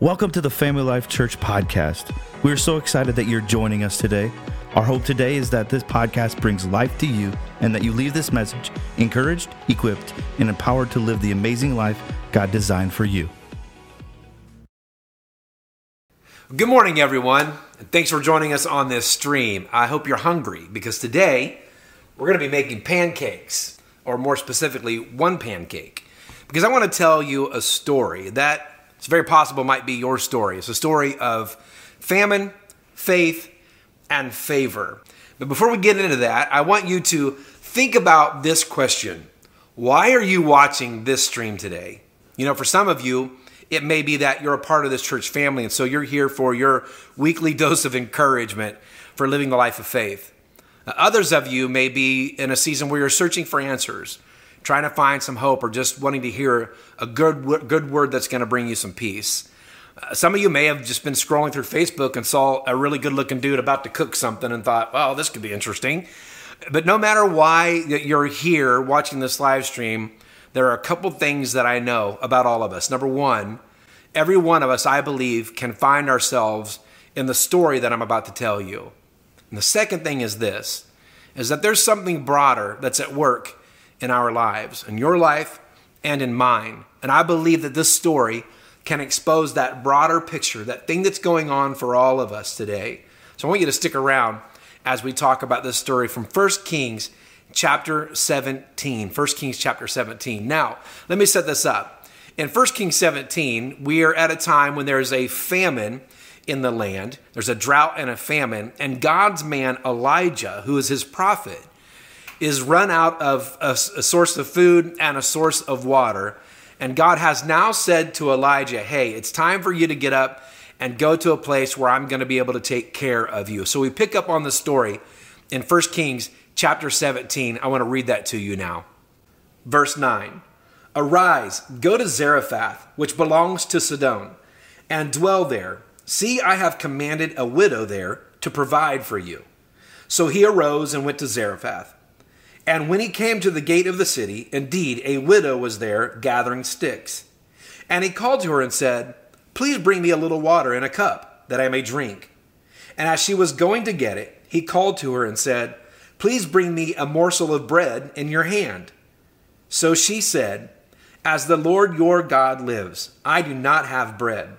Welcome to the Family Life Church podcast. We are so excited that you're joining us today. Our hope today is that this podcast brings life to you and that you leave this message encouraged, equipped, and empowered to live the amazing life God designed for you. Good morning, everyone, and thanks for joining us on this stream. I hope you're hungry because today we're going to be making pancakes, or more specifically, one pancake. Because I want to tell you a story that it's very possible might be your story. It's a story of famine, faith, and favor. But before we get into that, I want you to think about this question Why are you watching this stream today? You know, for some of you, it may be that you're a part of this church family, and so you're here for your weekly dose of encouragement for living the life of faith. Others of you may be in a season where you're searching for answers trying to find some hope or just wanting to hear a good, good word that's going to bring you some peace. Uh, some of you may have just been scrolling through Facebook and saw a really good looking dude about to cook something and thought, oh, this could be interesting. But no matter why you're here watching this live stream, there are a couple things that I know about all of us. Number one, every one of us, I believe, can find ourselves in the story that I'm about to tell you. And the second thing is this is that there's something broader that's at work in our lives, in your life and in mine. And I believe that this story can expose that broader picture, that thing that's going on for all of us today. So I want you to stick around as we talk about this story from 1 Kings chapter 17. 1 Kings chapter 17. Now, let me set this up. In 1 Kings 17, we are at a time when there's a famine in the land. There's a drought and a famine. And God's man Elijah, who is his prophet, is run out of a, a, source of food and a source of water. And God has now said to Elijah, Hey, it's time for you to get up and go to a place where I'm going to be able to take care of you. So we pick up on the story in 1 Kings chapter 17. I want to read that to you now. Verse 9 Arise, go to Zarephath, which belongs to Sidon, and dwell there. See, I have commanded a widow there to provide for you. So he arose and went to Zarephath. And when he came to the gate of the city, indeed, a widow was there gathering sticks. And he called to her and said, Please bring me a little water in a cup, that I may drink. And as she was going to get it, he called to her and said, Please bring me a morsel of bread in your hand. So she said, As the Lord your God lives, I do not have bread,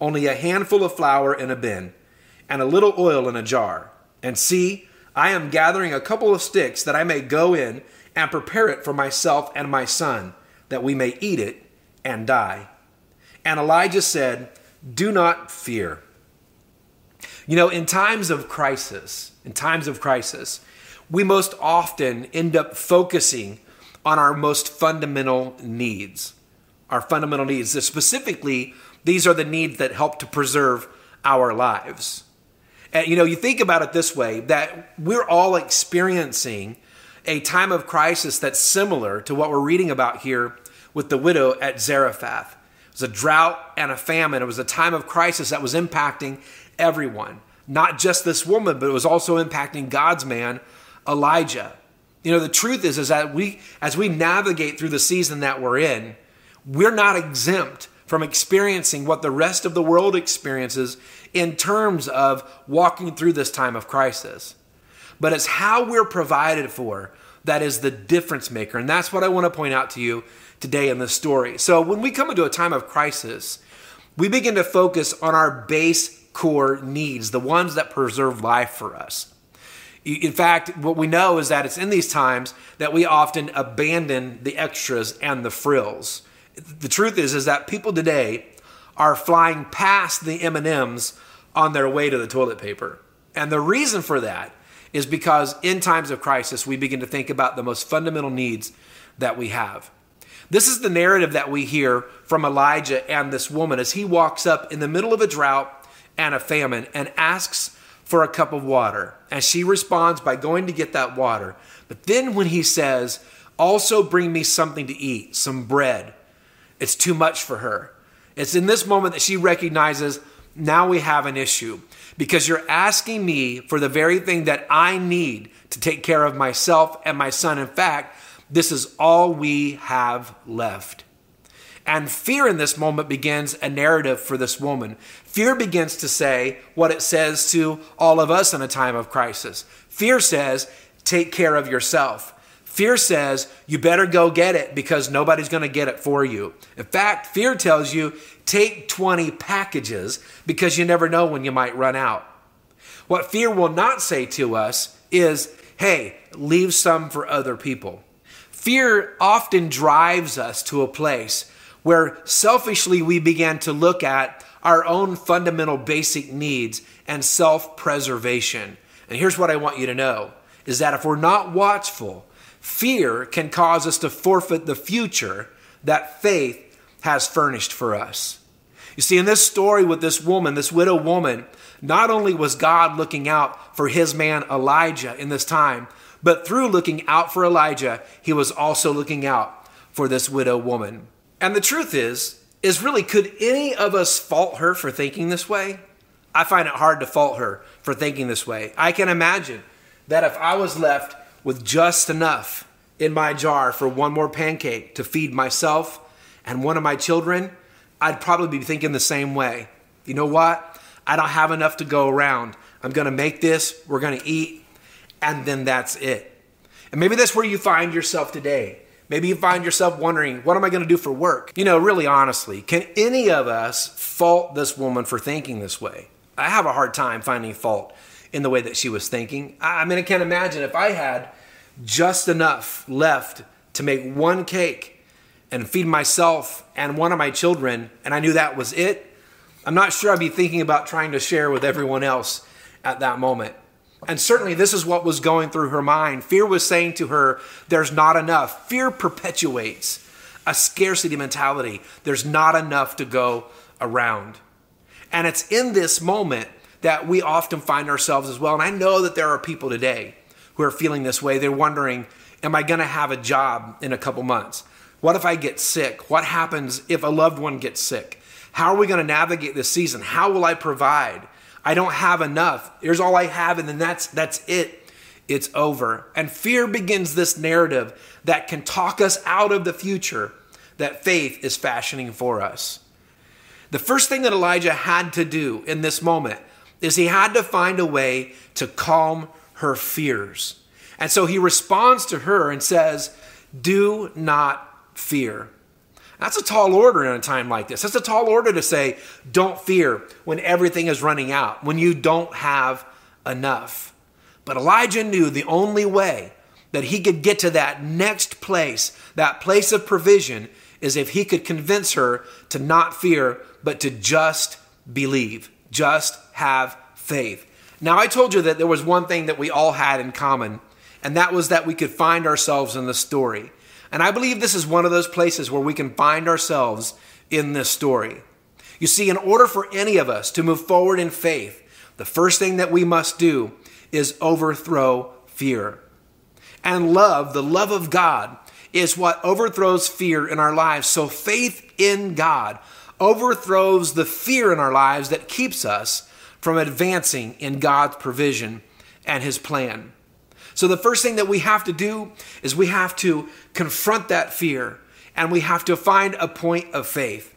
only a handful of flour in a bin, and a little oil in a jar. And see, I am gathering a couple of sticks that I may go in and prepare it for myself and my son, that we may eat it and die. And Elijah said, Do not fear. You know, in times of crisis, in times of crisis, we most often end up focusing on our most fundamental needs. Our fundamental needs. Specifically, these are the needs that help to preserve our lives. And, you know, you think about it this way that we're all experiencing a time of crisis that's similar to what we're reading about here with the widow at Zarephath. It was a drought and a famine. It was a time of crisis that was impacting everyone, not just this woman, but it was also impacting God's man, Elijah. You know, the truth is, is that we, as we navigate through the season that we're in, we're not exempt from experiencing what the rest of the world experiences in terms of walking through this time of crisis. But it's how we're provided for that is the difference maker. And that's what I want to point out to you today in this story. So when we come into a time of crisis, we begin to focus on our base core needs, the ones that preserve life for us. In fact, what we know is that it's in these times that we often abandon the extras and the frills the truth is is that people today are flying past the M&Ms on their way to the toilet paper. And the reason for that is because in times of crisis we begin to think about the most fundamental needs that we have. This is the narrative that we hear from Elijah and this woman as he walks up in the middle of a drought and a famine and asks for a cup of water. And she responds by going to get that water. But then when he says, Also bring me something to eat, some bread, it's too much for her. It's in this moment that she recognizes now we have an issue because you're asking me for the very thing that I need to take care of myself and my son. In fact, this is all we have left. And fear in this moment begins a narrative for this woman. Fear begins to say what it says to all of us in a time of crisis. Fear says, take care of yourself. Fear says, you better go get it because nobody's going to get it for you. In fact, fear tells you, take 20 packages because you never know when you might run out. What fear will not say to us is, hey, leave some for other people. Fear often drives us to a place where selfishly we begin to look at our own fundamental basic needs and self preservation. And here's what I want you to know is that if we're not watchful, fear can cause us to forfeit the future that faith has furnished for us. You see, in this story with this woman, this widow woman, not only was God looking out for his man Elijah in this time, but through looking out for Elijah, he was also looking out for this widow woman. And the truth is, is really, could any of us fault her for thinking this way? I find it hard to fault her for thinking this way. I can imagine that if I was left with just enough in my jar for one more pancake to feed myself and one of my children, I'd probably be thinking the same way. You know what? I don't have enough to go around. I'm to make this, we're to eat, and then that's it. And maybe that's where you find yourself today. Maybe you find yourself wondering, what am I to do for work? You know, really honestly, can any of us fault this woman for thinking this way? I have a hard time finding fault in the way that she was thinking. I mean, I can't imagine if I had just enough left to make one cake and feed myself and one of my children, and I knew that was it. I'm not sure I'd be thinking about trying to share with everyone else at that moment. And certainly, this is what was going through her mind. Fear was saying to her, There's not enough. Fear perpetuates a scarcity mentality. There's not enough to go around. And it's in this moment that we often find ourselves as well. And I know that there are people today who are feeling this way. They're wondering, Am I going to have a job in a couple months? What if I get sick? What happens if a loved one gets sick? How are we going to navigate this season? How will I provide? I don't have enough. Here's all I have, and then that's that's it. It's over. And fear begins this narrative that can talk us out of the future that faith is fashioning for us. The first thing that Elijah had to do in this moment is he had to find a way to calm her fears. And so he responds to her and says, Do not fear. That's a tall order in a time like this. That's a tall order to say, don't fear when everything is running out, when you don't have enough. But Elijah knew the only way that he could get to that next place, that place of provision, is if he could convince her to not fear, but to just believe, just have faith. Now, I told you that there was one thing that we all had in common, and that was that we could find ourselves in the story. And I believe this is one of those places where we can find ourselves in this story. You see, in order for any of us to move forward in faith, the first thing that we must do is overthrow fear. And love, the love of God, is what overthrows fear in our lives. So faith in God overthrows the fear in our lives that keeps us from advancing in God's provision and His plan. So, the first thing that we have to do is we have to confront that fear and we have to find a point of faith.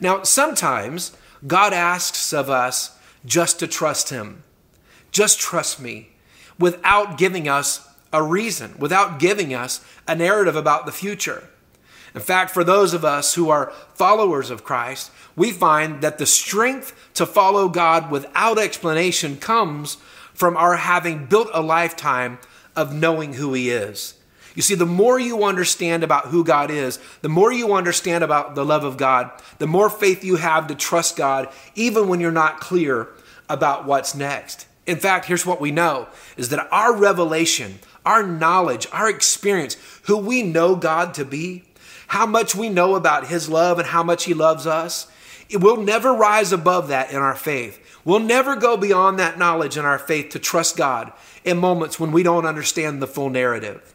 Now, sometimes God asks of us just to trust Him. Just trust me without giving us a reason, without giving us a narrative about the future. In fact, for those of us who are followers of Christ, we find that the strength to follow God without explanation comes from our having built a lifetime of knowing who He is. You see, the more you understand about who God is, the more you understand about the love of God, the more faith you have to trust God, even when you're not clear about what's next. In fact, here's what we know is that our revelation, our knowledge, our experience, who we know God to be, how much we know about His love and how much He loves us, it will never rise above that in our faith. We'll never go beyond that knowledge in our faith to trust God in moments when we don't understand the full narrative.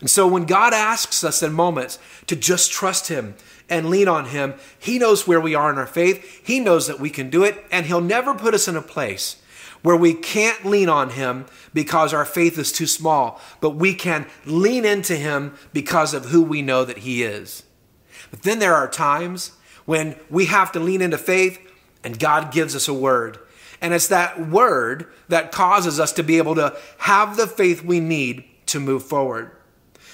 And so when God asks us in moments to just trust Him and lean on Him, He knows where we are in our faith. He knows that we can do it, and He'll never put us in a place where we can't lean on Him because our faith is too small, but we can lean into Him because of who we know that He is. But then there are times when we have to lean into faith and God gives us a word. And it's that word that causes us to be able to have the faith we need to move forward.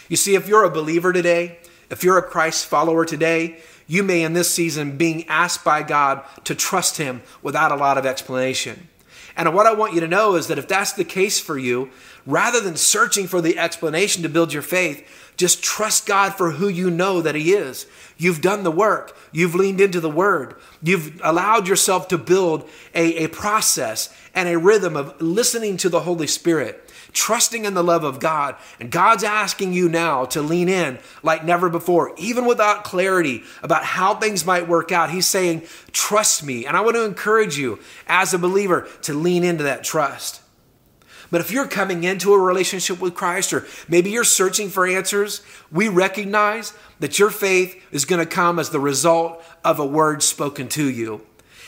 You see, if you're a believer today, if you're a Christ follower today, you may in this season being asked by God to trust him without a lot of explanation. And what I want you to know is that if that's the case for you, rather than searching for the explanation to build your faith, just trust God for who you know that He is. You've done the work. You've leaned into the Word. You've allowed yourself to build a, a process and a rhythm of listening to the Holy Spirit trusting in the love of God. And God's asking you now to lean in like never before, even without clarity about how things might work out. He's saying, Trust me. And I want to encourage you as a believer to lean into that trust. But if you're coming into a relationship with Christ, or maybe you're searching for answers, we recognize that your faith is going to come as the result of a word spoken to you.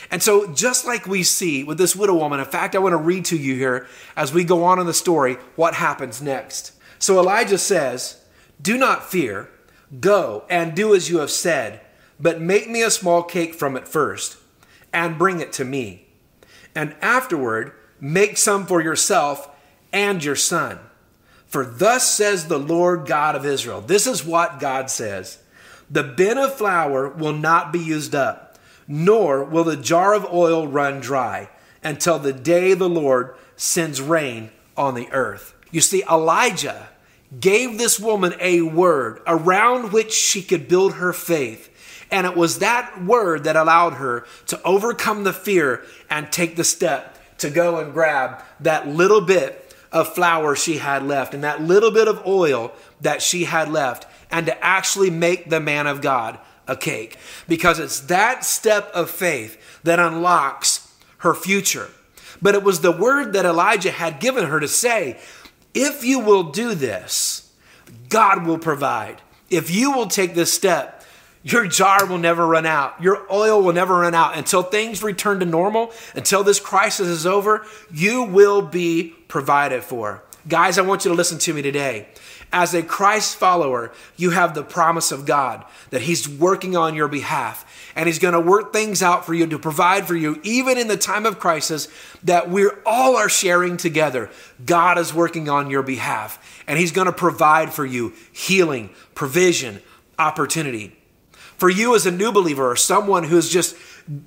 And so, just like we see with this widow woman, in fact, I want to read to you here as we go on in the story what happens next. So, Elijah says, Do not fear, go and do as you have said, but make me a small cake from it first, and bring it to me. And afterward, make some for yourself and your son. For thus says the Lord God of Israel this is what God says The bin of flour will not be used up, nor will the jar of oil run dry until the day the Lord sends rain on the earth. You see, Elijah gave this woman a word around which she could build her faith. And it was that word that allowed her to overcome the fear and take the step to go and grab that little bit of flour she had left and that little bit of oil that she had left and to actually make the man of God a cake. Because it's that step of faith that unlocks her future. But it was the word that Elijah had given her to say, if you will do this, God will provide. If you will take this step, your jar will never run out. Your oil will never run out until things return to normal, until this crisis is over. You will be provided for. Guys, I want you to listen to me today. As a Christ follower, you have the promise of God that He's working on your behalf and He's going to work things out for you to provide for you, even in the time of crisis that we all are sharing together. God is working on your behalf and He's going to provide for you healing, provision, opportunity. For you as a new believer or someone who's just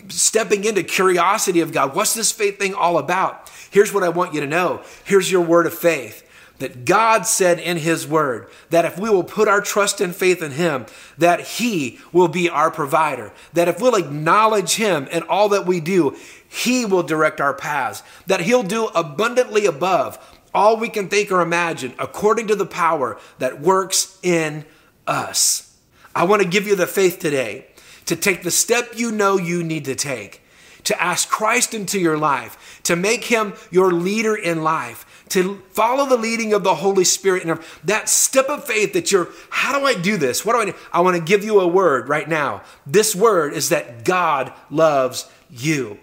stepping into curiosity of God, what's this faith thing all about? Here's what I want you to know. Here's your word of faith that God said in his word that if we will put our trust and faith in him, that he will be our provider. That if we'll acknowledge him in all that we do, he will direct our paths. That he'll do abundantly above all we can think or imagine according to the power that works in us. I want to give you the faith today to take the step you know you need to take, to ask Christ into your life, to make him your leader in life, to follow the leading of the Holy Spirit. And that step of faith that you're, how do I do this? What do I do? I want to give you a word right now. This word is that God loves you.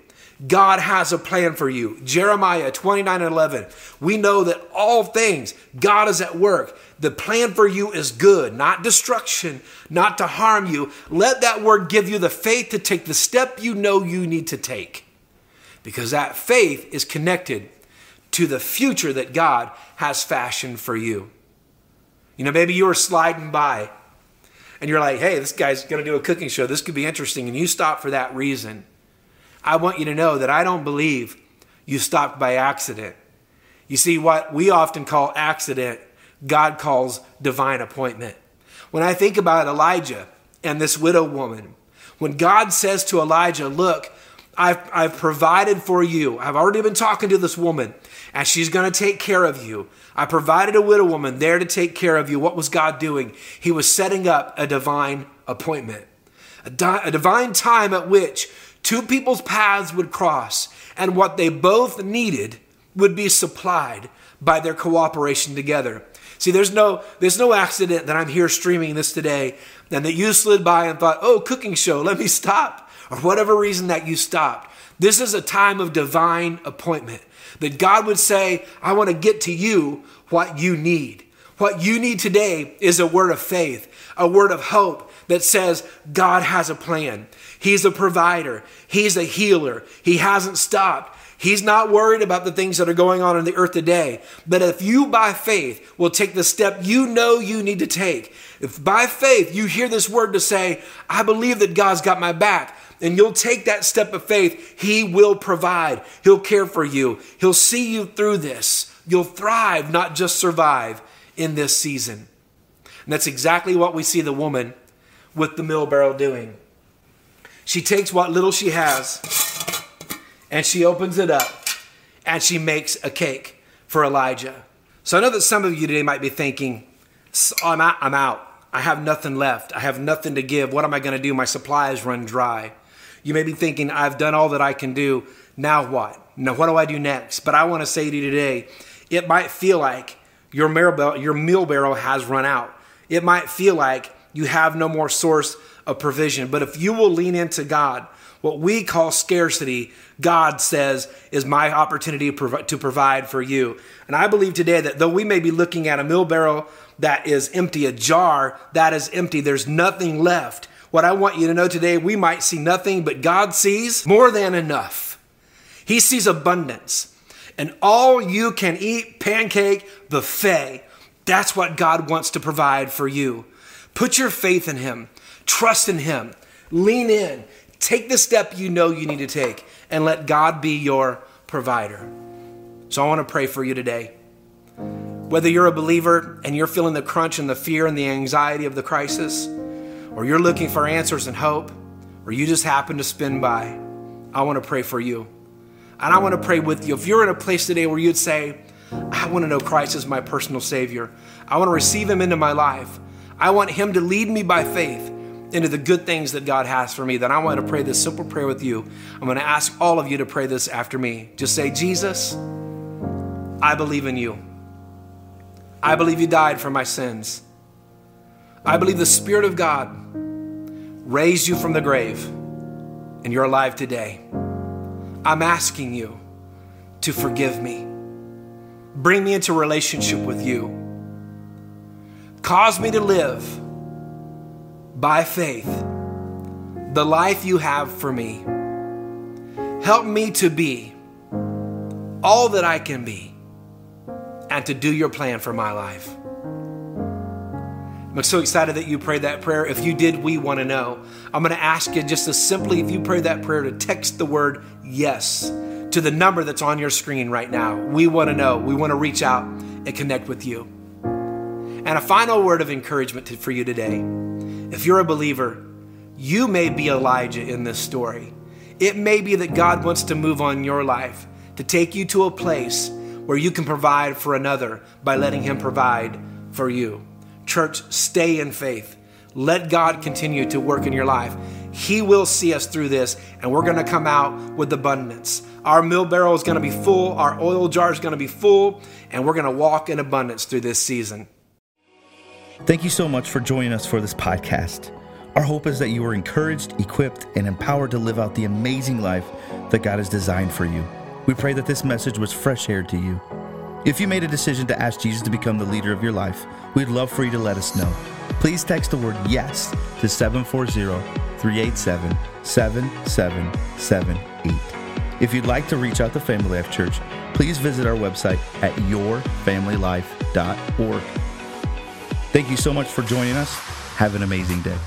God has a plan for you. Jeremiah 29 and 11. We know that all things, God is at work. The plan for you is good, not destruction, not to harm you. Let that word give you the faith to take the step you know you need to take. Because that faith is connected to the future that God has fashioned for you. You know, maybe you were sliding by and you're like, hey, this guy's going to do a cooking show. This could be interesting. And you stop for that reason. I want you to know that I don't believe you stopped by accident. You see, what we often call accident, God calls divine appointment. When I think about Elijah and this widow woman, when God says to Elijah, Look, I've, I've provided for you. I've already been talking to this woman, and she's going to take care of you. I provided a widow woman there to take care of you. What was God doing? He was setting up a divine appointment, a, di- a divine time at which Two people's paths would cross, and what they both needed would be supplied by their cooperation together. See, there's no there's no accident that I'm here streaming this today and that you slid by and thought, "Oh, cooking show, let me stop." Or whatever reason that you stopped. This is a time of divine appointment. That God would say, "I want to get to you what you need." What you need today is a word of faith, a word of hope that says God has a plan. He's a provider. He's a healer. He hasn't stopped. He's not worried about the things that are going on in the earth today. But if you, by faith, will take the step you know you need to take, if by faith you hear this word to say, I believe that God's got my back, and you'll take that step of faith, He will provide. He'll care for you. He'll see you through this. You'll thrive, not just survive in this season. And that's exactly what we see the woman with the mill barrel doing. She takes what little she has and she opens it up and she makes a cake for Elijah. So I know that some of you today might be thinking, I'm out. I'm out. I have nothing left. I have nothing to give. What am I going to do? My supply run dry. You may be thinking, I've done all that I can do. Now what? Now, what do I do next? But I want to say to you today, it might feel like your meal barrel, meal has run out. It might feel like you have no more source of provision. But if you will lean into God, what we call scarcity, God says is my opportunity to provide for you. And I believe today that though we may be looking at a mill barrel that is empty, a jar that is empty, there's nothing left. What I want you to know today, we might see nothing, but God sees more than enough. He sees abundance. And all you can eat pancake buffet. That's what God wants to provide for you. Put your faith in Him, trust in Him, lean in, take the step you know you need to take, and let God be your provider. So I want to pray for you today. Whether you're a believer and you're feeling the crunch and the fear and the anxiety of the crisis, or you're looking for answers and hope, or you just happen to spin by, I want to pray for you. And I want to pray with you. If you're in a place today where you'd say, I want to know Christ as my personal Savior, I want to receive Him into my life. I want Him to lead me by faith into the good things that God has for me, then I want to pray this simple prayer with you. I'm going to ask all of you to pray this after me. Just say, Jesus, I believe in you. I believe you died for my sins. I believe the Spirit of God raised you from the grave and you're alive today. I'm asking you to forgive me. Bring me into relationship with you. Cause me to live by faith the life you have for me. Help me to be all that I can be and to do your plan for my life. I'm so excited that you prayed that prayer. If you did, we want to know. I'm going to ask you just as simply, if you prayed that prayer, to text the word yes to the number that's on your screen right now. We want to know. We want to reach out and connect with you. And a final word of encouragement for you today. If you're a believer, you may be Elijah in this story. It may be that God wants to move on your life, to take you to a place where you can provide for another by letting Him provide for you. Church, stay in faith. Let God continue to work in your life. He will see us through this, and we're going to come out with abundance. Our mill barrel is going to be full, our oil jar is going to be full, and we're going to walk in abundance through this season. Thank you so much for joining us for this podcast. Our hope is that you are encouraged, equipped, and empowered to live out the amazing life that God has designed for you. We pray that this message was fresh air to you. If you made a decision to ask Jesus to become the leader of your life, we'd love for you to let us know. Please text the word yes to 740 387 7778. If you'd like to reach out to Family Life Church, please visit our website at yourfamilylife.org. Thank you so much for joining us. Have an amazing day.